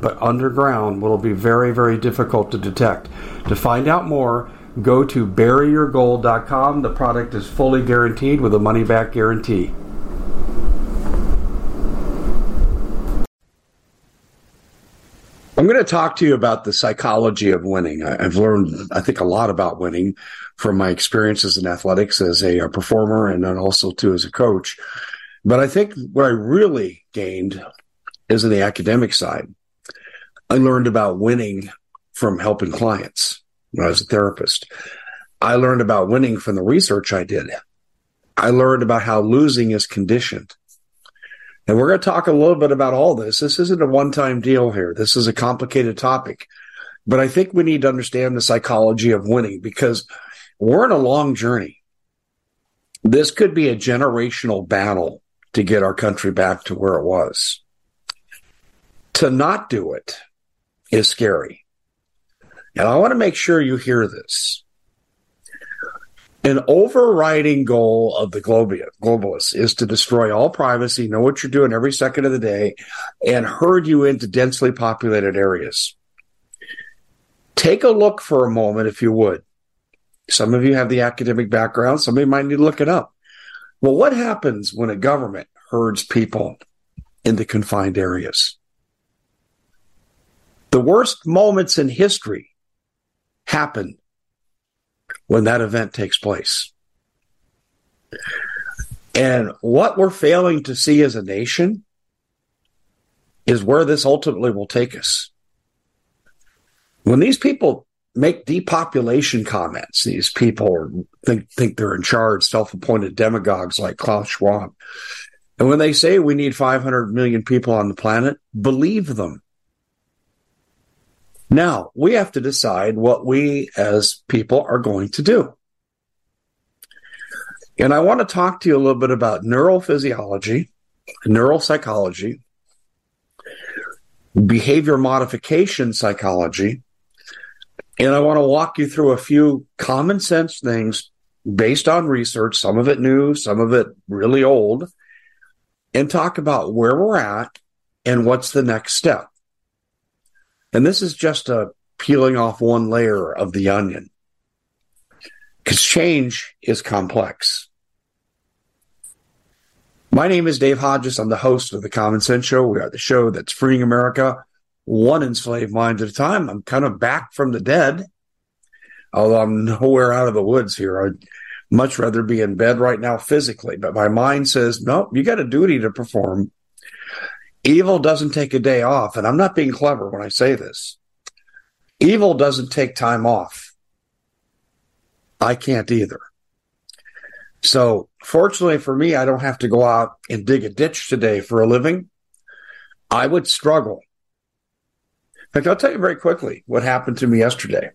but underground will be very, very difficult to detect. To find out more, go to buryyourgold.com. The product is fully guaranteed with a money back guarantee. I'm going to talk to you about the psychology of winning. I've learned, I think, a lot about winning from my experiences in athletics as a, performer and then also too as a coach. But I think what I really gained is in the academic side. I learned about winning from helping clients when I was a therapist. I learned about winning from the research I did. I learned about how losing is conditioned. And we're going to talk a little bit about all this. This isn't a one time deal here. This is a complicated topic. But I think we need to understand the psychology of winning because we're in a long journey. This could be a generational battle to get our country back to where it was. To not do it is scary. And I want to make sure you hear this. An overriding goal of the globalists is to destroy all privacy, know what you're doing every second of the day, and herd you into densely populated areas. Take a look for a moment, if you would. Some of you have the academic background, some of you might need to look it up. Well, what happens when a government herds people into confined areas? The worst moments in history happen when that event takes place. And what we're failing to see as a nation is where this ultimately will take us. When these people make depopulation comments, these people think, think they're in charge, self appointed demagogues like Klaus Schwab. And when they say we need 500 million people on the planet, believe them. Now we have to decide what we as people are going to do. And I want to talk to you a little bit about neurophysiology, neuropsychology, behavior modification psychology, and I want to walk you through a few common sense things based on research, some of it new, some of it really old, and talk about where we're at and what's the next step. And this is just a peeling off one layer of the onion because change is complex. My name is Dave Hodges. I'm the host of the Common Sense Show. We are the show that's freeing America one enslaved mind at a time. I'm kind of back from the dead, although I'm nowhere out of the woods here. I'd much rather be in bed right now physically, but my mind says, no, you got a duty to perform. Evil doesn't take a day off. And I'm not being clever when I say this. Evil doesn't take time off. I can't either. So fortunately for me, I don't have to go out and dig a ditch today for a living. I would struggle. In fact, I'll tell you very quickly what happened to me yesterday.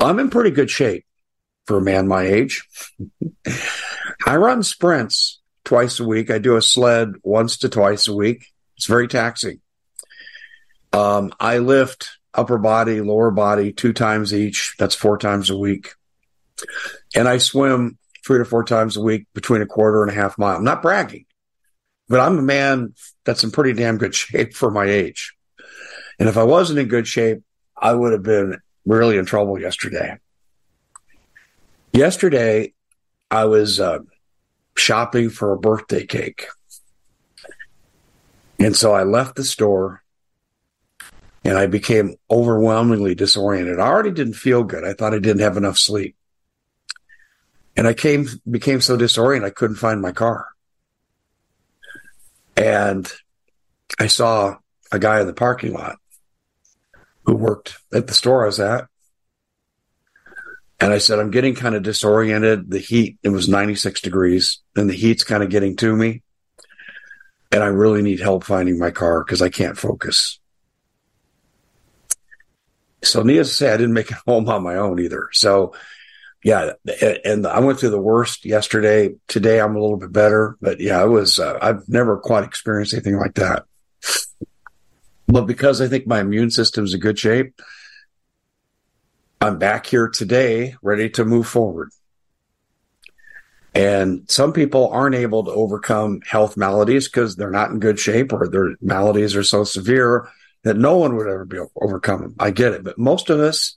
I'm in pretty good shape for a man my age. I run sprints twice a week. I do a sled once to twice a week. It's very taxing. Um, I lift upper body, lower body two times each. That's four times a week. And I swim three to four times a week between a quarter and a half mile. I'm not bragging, but I'm a man that's in pretty damn good shape for my age. And if I wasn't in good shape, I would have been really in trouble yesterday. Yesterday, I was uh, shopping for a birthday cake. And so I left the store and I became overwhelmingly disoriented. I already didn't feel good. I thought I didn't have enough sleep. And I came, became so disoriented, I couldn't find my car. And I saw a guy in the parking lot who worked at the store I was at. And I said, I'm getting kind of disoriented. The heat, it was 96 degrees and the heat's kind of getting to me. And I really need help finding my car because I can't focus. So needless to say, I didn't make it home on my own either. So yeah, and I went through the worst yesterday. Today I'm a little bit better, but yeah, I was, uh, I've never quite experienced anything like that. But because I think my immune system's in good shape, I'm back here today ready to move forward. And some people aren't able to overcome health maladies because they're not in good shape or their maladies are so severe that no one would ever be able to overcome them. I get it. But most of us,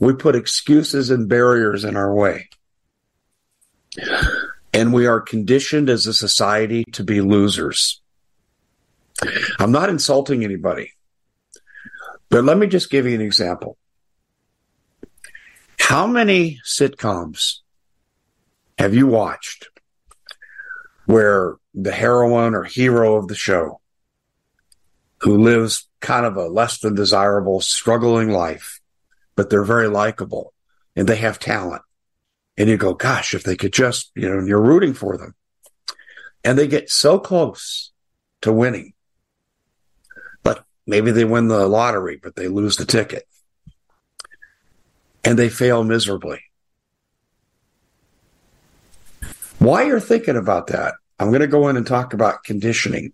we put excuses and barriers in our way. And we are conditioned as a society to be losers. I'm not insulting anybody, but let me just give you an example. How many sitcoms have you watched where the heroine or hero of the show who lives kind of a less than desirable, struggling life, but they're very likable and they have talent. And you go, gosh, if they could just, you know, you're rooting for them. And they get so close to winning. But maybe they win the lottery, but they lose the ticket. And they fail miserably. Why you're thinking about that, I'm going to go in and talk about conditioning.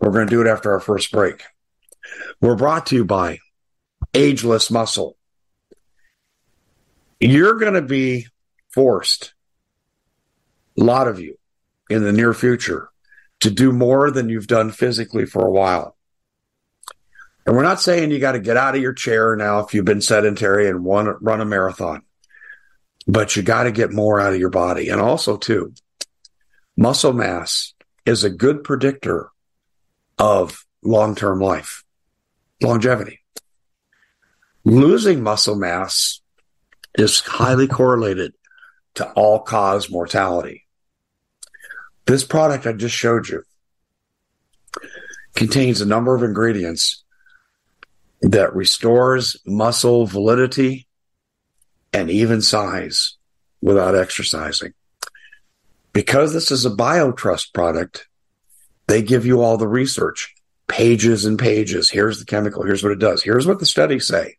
We're going to do it after our first break. We're brought to you by Ageless Muscle. You're going to be forced, a lot of you, in the near future, to do more than you've done physically for a while. And we're not saying you got to get out of your chair now if you've been sedentary and want run a marathon, but you got to get more out of your body. And also, too, muscle mass is a good predictor of long term life, longevity. Losing muscle mass is highly correlated to all cause mortality. This product I just showed you contains a number of ingredients that restores muscle validity and even size without exercising. Because this is a BioTrust product, they give you all the research, pages and pages. Here's the chemical. Here's what it does. Here's what the studies say.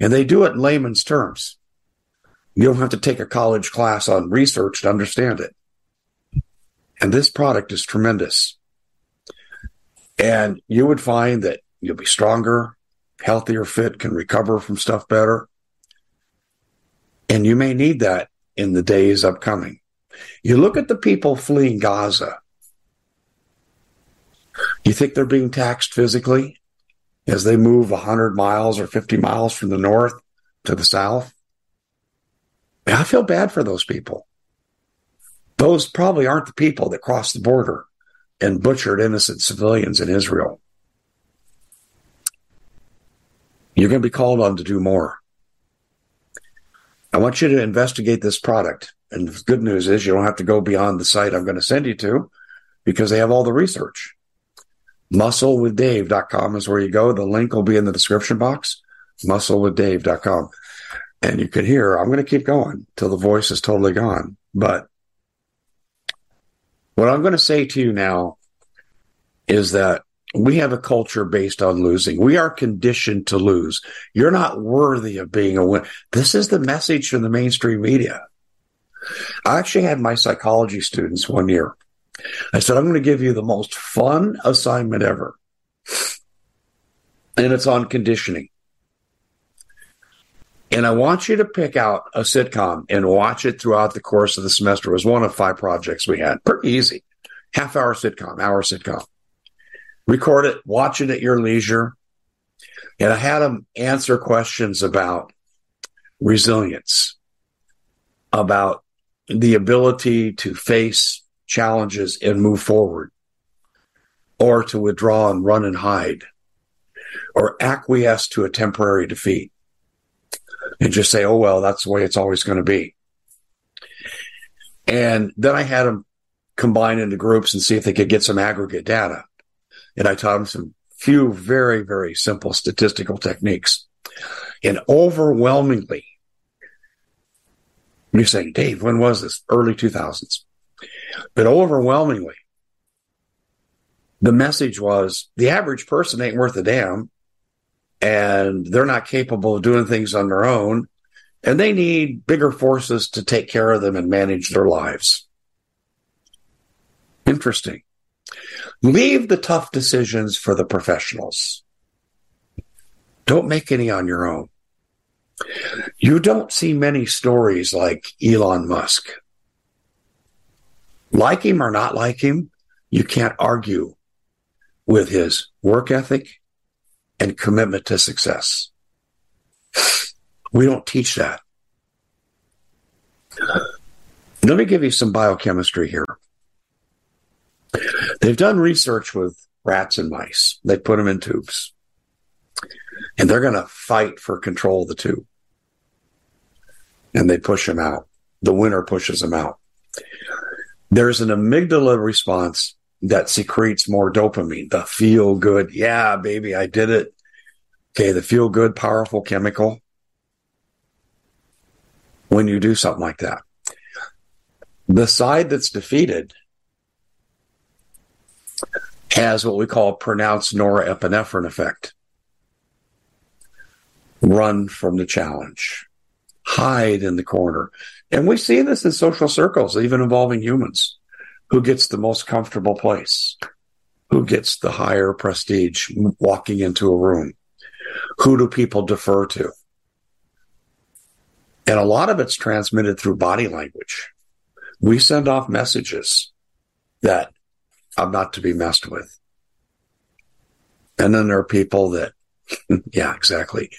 And they do it in layman's terms. You don't have to take a college class on research to understand it. And this product is tremendous. And you would find that you'll be stronger, healthier, fit, can recover from stuff better. And you may need that in the days upcoming. You look at the people fleeing Gaza. You think they're being taxed physically as they move 100 miles or 50 miles from the north to the south? I feel bad for those people. Those probably aren't the people that crossed the border and butchered innocent civilians in Israel. You're going to be called on to do more. I want you to investigate this product. And the good news is you don't have to go beyond the site I'm going to send you to because they have all the research. Musclewithdave.com is where you go. The link will be in the description box. Musclewithdave.com. And you can hear, I'm going to keep going till the voice is totally gone. But what I'm going to say to you now is that we have a culture based on losing. We are conditioned to lose. You're not worthy of being a winner. This is the message from the mainstream media. I actually had my psychology students one year. I said, I'm going to give you the most fun assignment ever. And it's on conditioning. And I want you to pick out a sitcom and watch it throughout the course of the semester. It was one of five projects we had. Pretty easy. Half hour sitcom, hour sitcom. Record it, watch it at your leisure. And I had them answer questions about resilience, about the ability to face challenges and move forward, or to withdraw and run and hide, or acquiesce to a temporary defeat and just say, oh, well, that's the way it's always going to be. And then I had them combine into groups and see if they could get some aggregate data. And I taught them some few very, very simple statistical techniques. And overwhelmingly, you're saying, Dave, when was this? Early 2000s. But overwhelmingly, the message was the average person ain't worth a damn and they're not capable of doing things on their own and they need bigger forces to take care of them and manage their lives. Interesting. Leave the tough decisions for the professionals. Don't make any on your own. You don't see many stories like Elon Musk. Like him or not like him, you can't argue with his work ethic and commitment to success. We don't teach that. Let me give you some biochemistry here. They've done research with rats and mice. They put them in tubes and they're going to fight for control of the tube. And they push them out. The winner pushes them out. There's an amygdala response that secretes more dopamine, the feel good. Yeah, baby, I did it. Okay, the feel good, powerful chemical when you do something like that. The side that's defeated has what we call pronounced norepinephrine effect. Run from the challenge, hide in the corner. And we see this in social circles, even involving humans. Who gets the most comfortable place? Who gets the higher prestige walking into a room? Who do people defer to? And a lot of it's transmitted through body language. We send off messages that I'm not to be messed with. And then there are people that, yeah, exactly.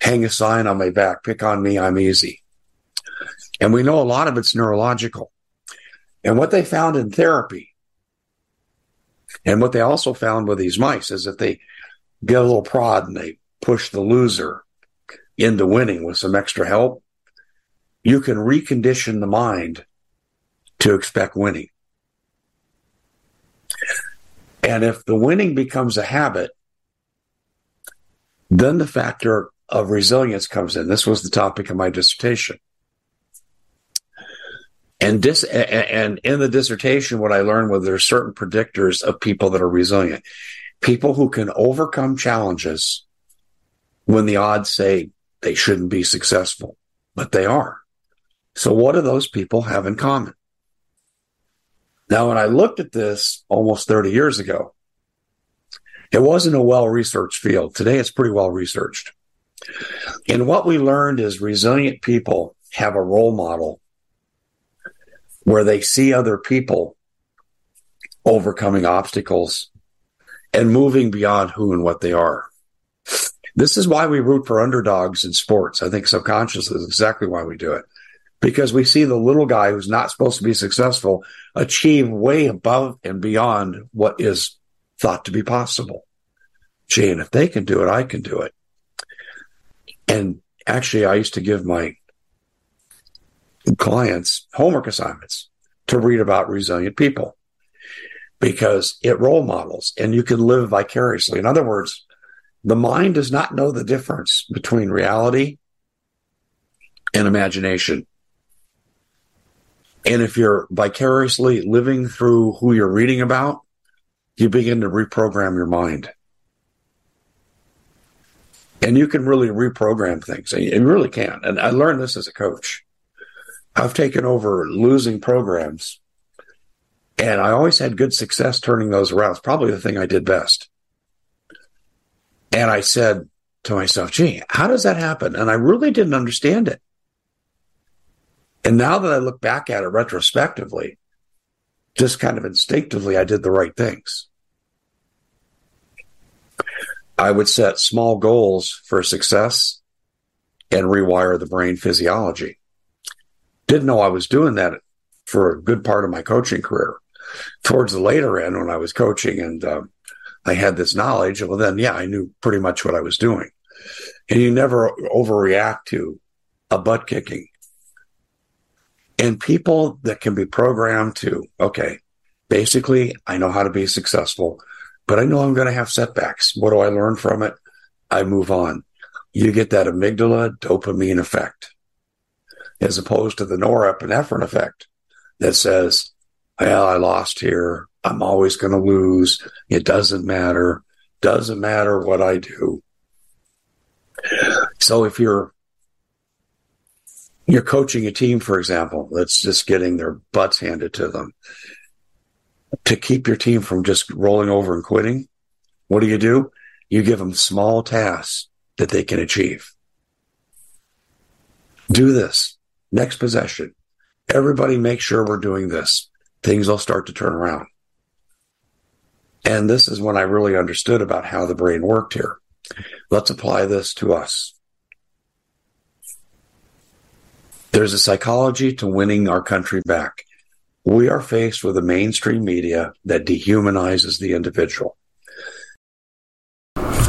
Hang a sign on my back, pick on me, I'm easy. And we know a lot of it's neurological. And what they found in therapy, and what they also found with these mice is that they get a little prod and they push the loser into winning with some extra help, you can recondition the mind to expect winning. And if the winning becomes a habit, then the factor of resilience comes in. This was the topic of my dissertation. And dis- and in the dissertation, what I learned was there are certain predictors of people that are resilient. People who can overcome challenges when the odds say they shouldn't be successful, but they are. So what do those people have in common? Now, when I looked at this almost 30 years ago, it wasn't a well researched field. Today it's pretty well researched. And what we learned is resilient people have a role model where they see other people overcoming obstacles and moving beyond who and what they are. This is why we root for underdogs in sports. I think subconsciously is exactly why we do it because we see the little guy who's not supposed to be successful achieve way above and beyond what is thought to be possible. Gee, if they can do it, I can do it. And actually, I used to give my clients homework assignments to read about resilient people because it role models and you can live vicariously. In other words, the mind does not know the difference between reality and imagination. And if you're vicariously living through who you're reading about, you begin to reprogram your mind. And you can really reprogram things. And You really can. And I learned this as a coach. I've taken over losing programs and I always had good success turning those around. It's probably the thing I did best. And I said to myself, gee, how does that happen? And I really didn't understand it. And now that I look back at it retrospectively, just kind of instinctively, I did the right things. I would set small goals for success and rewire the brain physiology. Didn't know I was doing that for a good part of my coaching career. Towards the later end, when I was coaching and uh, I had this knowledge, well, then, yeah, I knew pretty much what I was doing. And you never overreact to a butt kicking and people that can be programmed to, okay, Basically, I know how to be successful, but I know I'm going to have setbacks. What do I learn from it? I move on. You get that amygdala dopamine effect as opposed to the norepinephrine effect that says, well, I lost here. I'm always going to lose. It doesn't matter. Doesn't matter what I do. So if you're you're coaching a team, for example, that's just getting their butts handed to them. To keep your team from just rolling over and quitting, what do you do? You give them small tasks that they can achieve. Do this. Next possession. Everybody make sure we're doing this. Things will start to turn around. And this is when I really understood about how the brain worked here. Let's apply this to us. There's a psychology to winning our country back. We are faced with a mainstream media that dehumanizes the individual.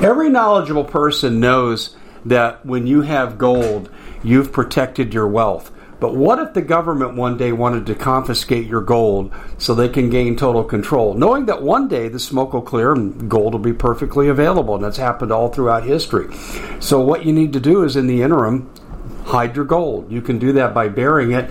Every knowledgeable person knows that when you have gold, you've protected your wealth. But what if the government one day wanted to confiscate your gold so they can gain total control, knowing that one day the smoke will clear and gold will be perfectly available? And that's happened all throughout history. So, what you need to do is in the interim, hide your gold. You can do that by burying it.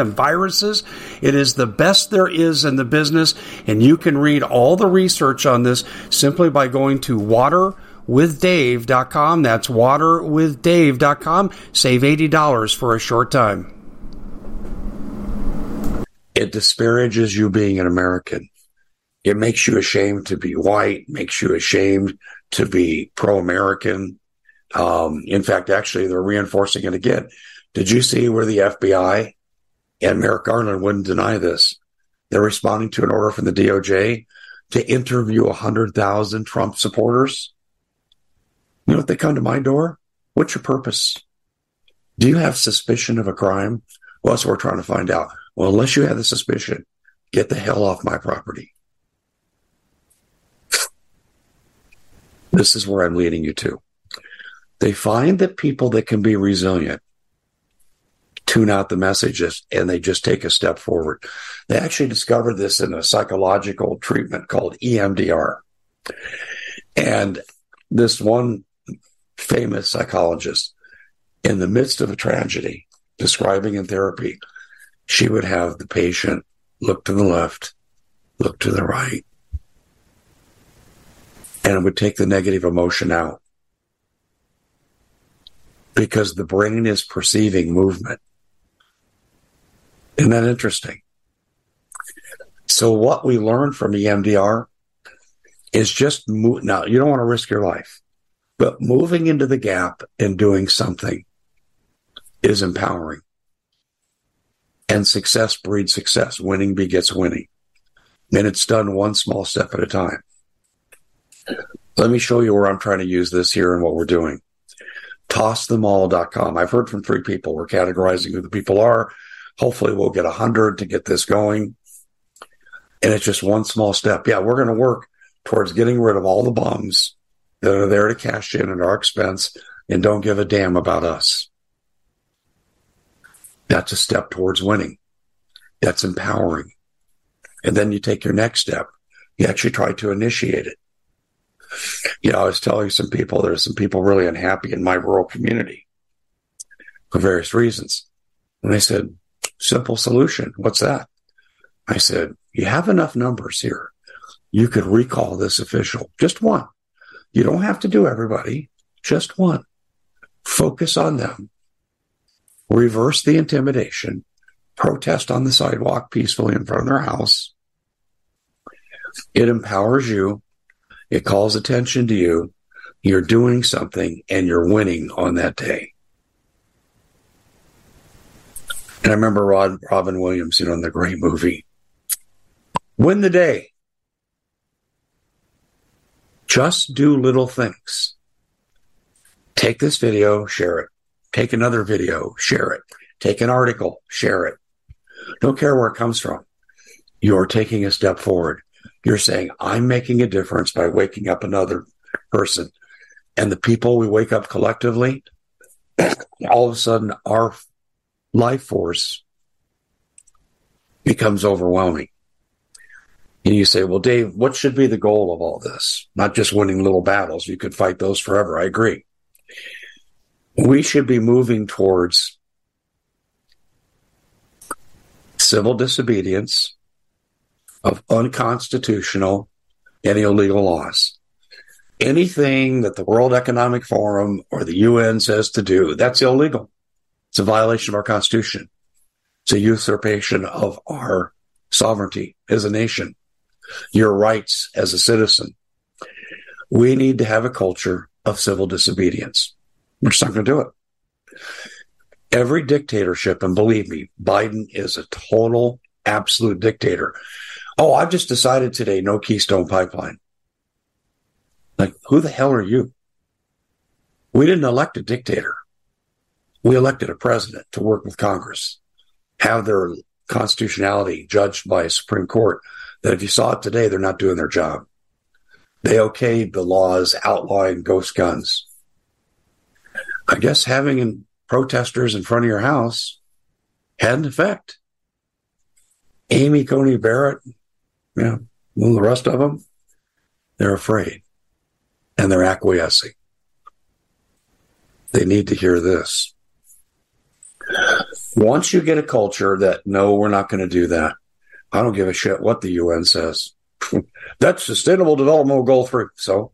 and viruses. It is the best there is in the business, and you can read all the research on this simply by going to water waterwithdave.com. That's waterwithdave.com. Save $80 for a short time. It disparages you being an American. It makes you ashamed to be white, makes you ashamed to be pro American. Um, in fact, actually, they're reinforcing it again. Did you see where the FBI and Merrick Garland wouldn't deny this? They're responding to an order from the DOJ to interview 100,000 Trump supporters you know, if they come to my door, what's your purpose? Do you have suspicion of a crime? Well, that's what we're trying to find out. Well, unless you have the suspicion, get the hell off my property. This is where I'm leading you to. They find that people that can be resilient tune out the messages and they just take a step forward. They actually discovered this in a psychological treatment called EMDR. And this one famous psychologist, in the midst of a tragedy, describing in therapy, she would have the patient look to the left, look to the right, and it would take the negative emotion out because the brain is perceiving movement. Isn't that interesting? So, what we learned from EMDR is just move. Now, you don't want to risk your life, but moving into the gap and doing something is empowering. And success breeds success. Winning begets winning. And it's done one small step at a time. Let me show you where I'm trying to use this here and what we're doing. Tossthemall.com. I've heard from three people. We're categorizing who the people are. Hopefully we'll get a hundred to get this going. And it's just one small step. Yeah, we're going to work towards getting rid of all the bums that are there to cash in at our expense and don't give a damn about us. That's a step towards winning. That's empowering. And then you take your next step. You actually try to initiate it. You know, I was telling some people there's some people really unhappy in my rural community for various reasons. And they said, simple solution. What's that? I said, you have enough numbers here. You could recall this official, just one. You don't have to do everybody, just one. Focus on them reverse the intimidation, protest on the sidewalk peacefully in front of their house. It empowers you. It calls attention to you. You're doing something and you're winning on that day. And I remember Rod, Robin Williams, you know, in the great movie, Win the Day. Just do little things. Take this video, share it. Take another video, share it. Take an article, share it. Don't care where it comes from. You're taking a step forward. You're saying, I'm making a difference by waking up another person. And the people we wake up collectively, all of a sudden our life force becomes overwhelming. And you say, well, Dave, what should be the goal of all this? Not just winning little battles. You could fight those forever. I agree we should be moving towards civil disobedience of unconstitutional and illegal laws. Anything that the World Economic Forum or the UN says to do, that's illegal. It's a violation of our Constitution. It's a usurpation of our sovereignty as a nation, your rights as a citizen. We need to have a culture of civil disobedience. We're just not going to do it. Every dictatorship, and believe me, Biden is a total, absolute dictator. Oh, I've just decided today no Keystone Pipeline. Like, who the hell are you? We didn't elect a dictator. We elected a president to work with Congress, have their constitutionality judged by a Supreme Court. That if you saw it today, they're not doing their job. They okayed the laws outlawing ghost guns. I guess having protesters in front of your house had an effect. Amy Coney Barrett, know, and the rest of them, they're afraid and they're acquiescing. They need to hear this. Once you get a culture that, no, we're not going to do that, I don't give a shit what the UN says. That's Sustainable Development Goal 3. So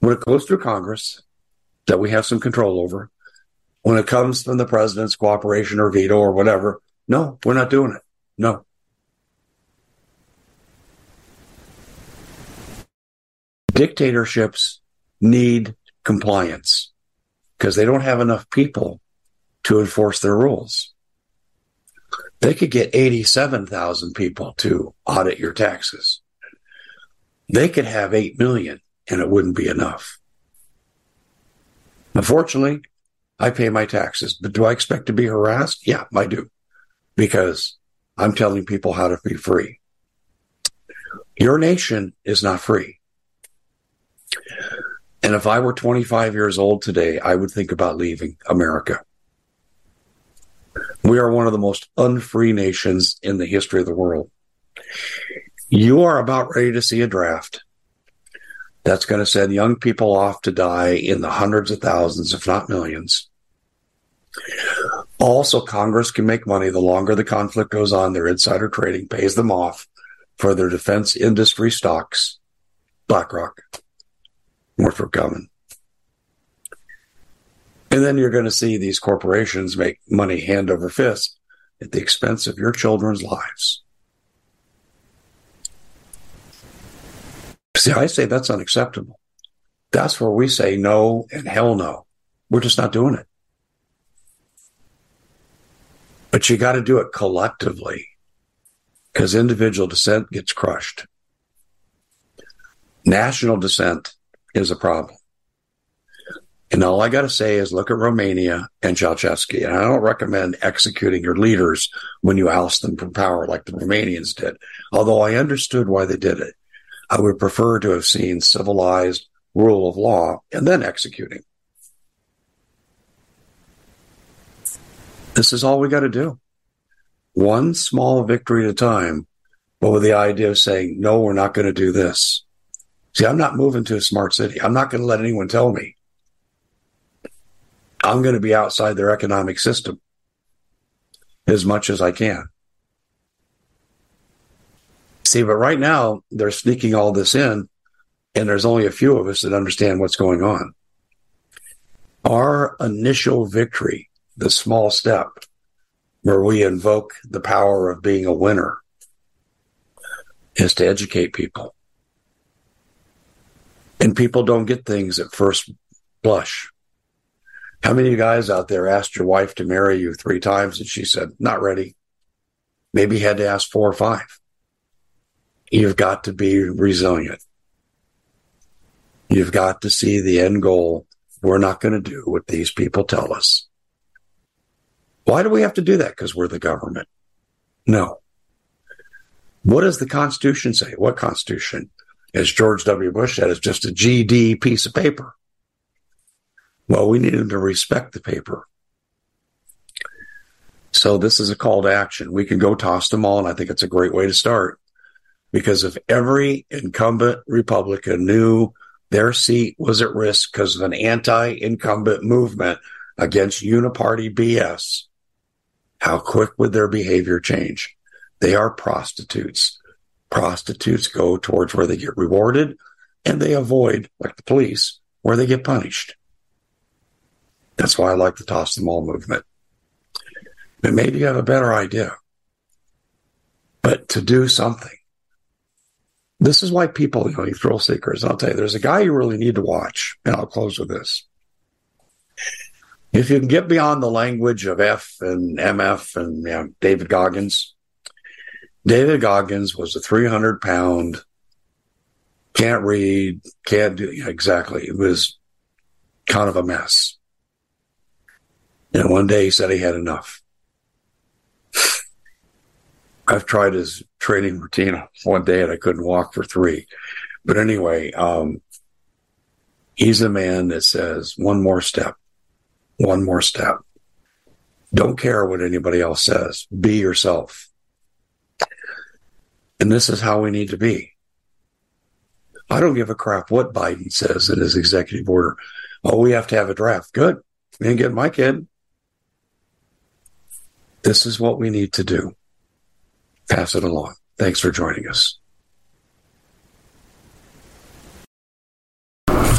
when it goes through Congress, that we have some control over. When it comes from the president's cooperation or veto or whatever, no, we're not doing it. No. Dictatorships need compliance because they don't have enough people to enforce their rules. They could get 87,000 people to audit your taxes. They could have 8 million and it wouldn't be enough. Unfortunately, I pay my taxes, but do I expect to be harassed? Yeah, I do because I'm telling people how to be free. Your nation is not free. And if I were 25 years old today, I would think about leaving America. We are one of the most unfree nations in the history of the world. You are about ready to see a draft that's going to send young people off to die in the hundreds of thousands, if not millions. Also, Congress can make money the longer the conflict goes on. Their insider trading pays them off for their defense industry stocks. BlackRock, Northrop Grumman. And then you're going to see these corporations make money hand over fist at the expense of your children's lives. See, I say that's unacceptable. That's where we say no and hell no. We're just not doing it. But you got to do it collectively because individual dissent gets crushed. National dissent is a problem. And all I got to say is look at Romania and Ceausescu. And I don't recommend executing your leaders when you oust them from power like the Romanians did. Although I understood why they did it. I would prefer to have seen civilized rule of law and then executing. This is all we got to do. One small victory at a time, but with the idea of saying, no, we're not going to do this. See, I'm not moving to a smart city. I'm not going to let anyone tell me. I'm going to be outside their economic system as much as I can. See, but right now they're sneaking all this in, and there's only a few of us that understand what's going on. Our initial victory, the small step where we invoke the power of being a winner, is to educate people. And people don't get things at first blush. How many of you guys out there asked your wife to marry you three times and she said, not ready? Maybe you had to ask four or five. You've got to be resilient. You've got to see the end goal. We're not going to do what these people tell us. Why do we have to do that? Because we're the government. No. What does the Constitution say? What Constitution? As George W. Bush said, it's just a GD piece of paper. Well, we need them to respect the paper. So this is a call to action. We can go toss them all, and I think it's a great way to start. Because if every incumbent Republican knew their seat was at risk because of an anti-incumbent movement against uniparty BS, how quick would their behavior change? They are prostitutes. Prostitutes go towards where they get rewarded and they avoid, like the police, where they get punished. That's why I like the toss them all movement. But maybe you have a better idea. But to do something. This is why people, you know, you thrill seekers. I'll tell you, there's a guy you really need to watch, and I'll close with this. If you can get beyond the language of F and MF and you know, David Goggins, David Goggins was a 300 pound, can't read, can't do exactly. It was kind of a mess. And one day he said he had enough. I've tried his training routine one day and I couldn't walk for three. But anyway, um, he's a man that says one more step, one more step. Don't care what anybody else says. Be yourself. And this is how we need to be. I don't give a crap what Biden says in his executive order. Oh, we have to have a draft. Good. We didn't get my kid. This is what we need to do. Pass it along. Thanks for joining us.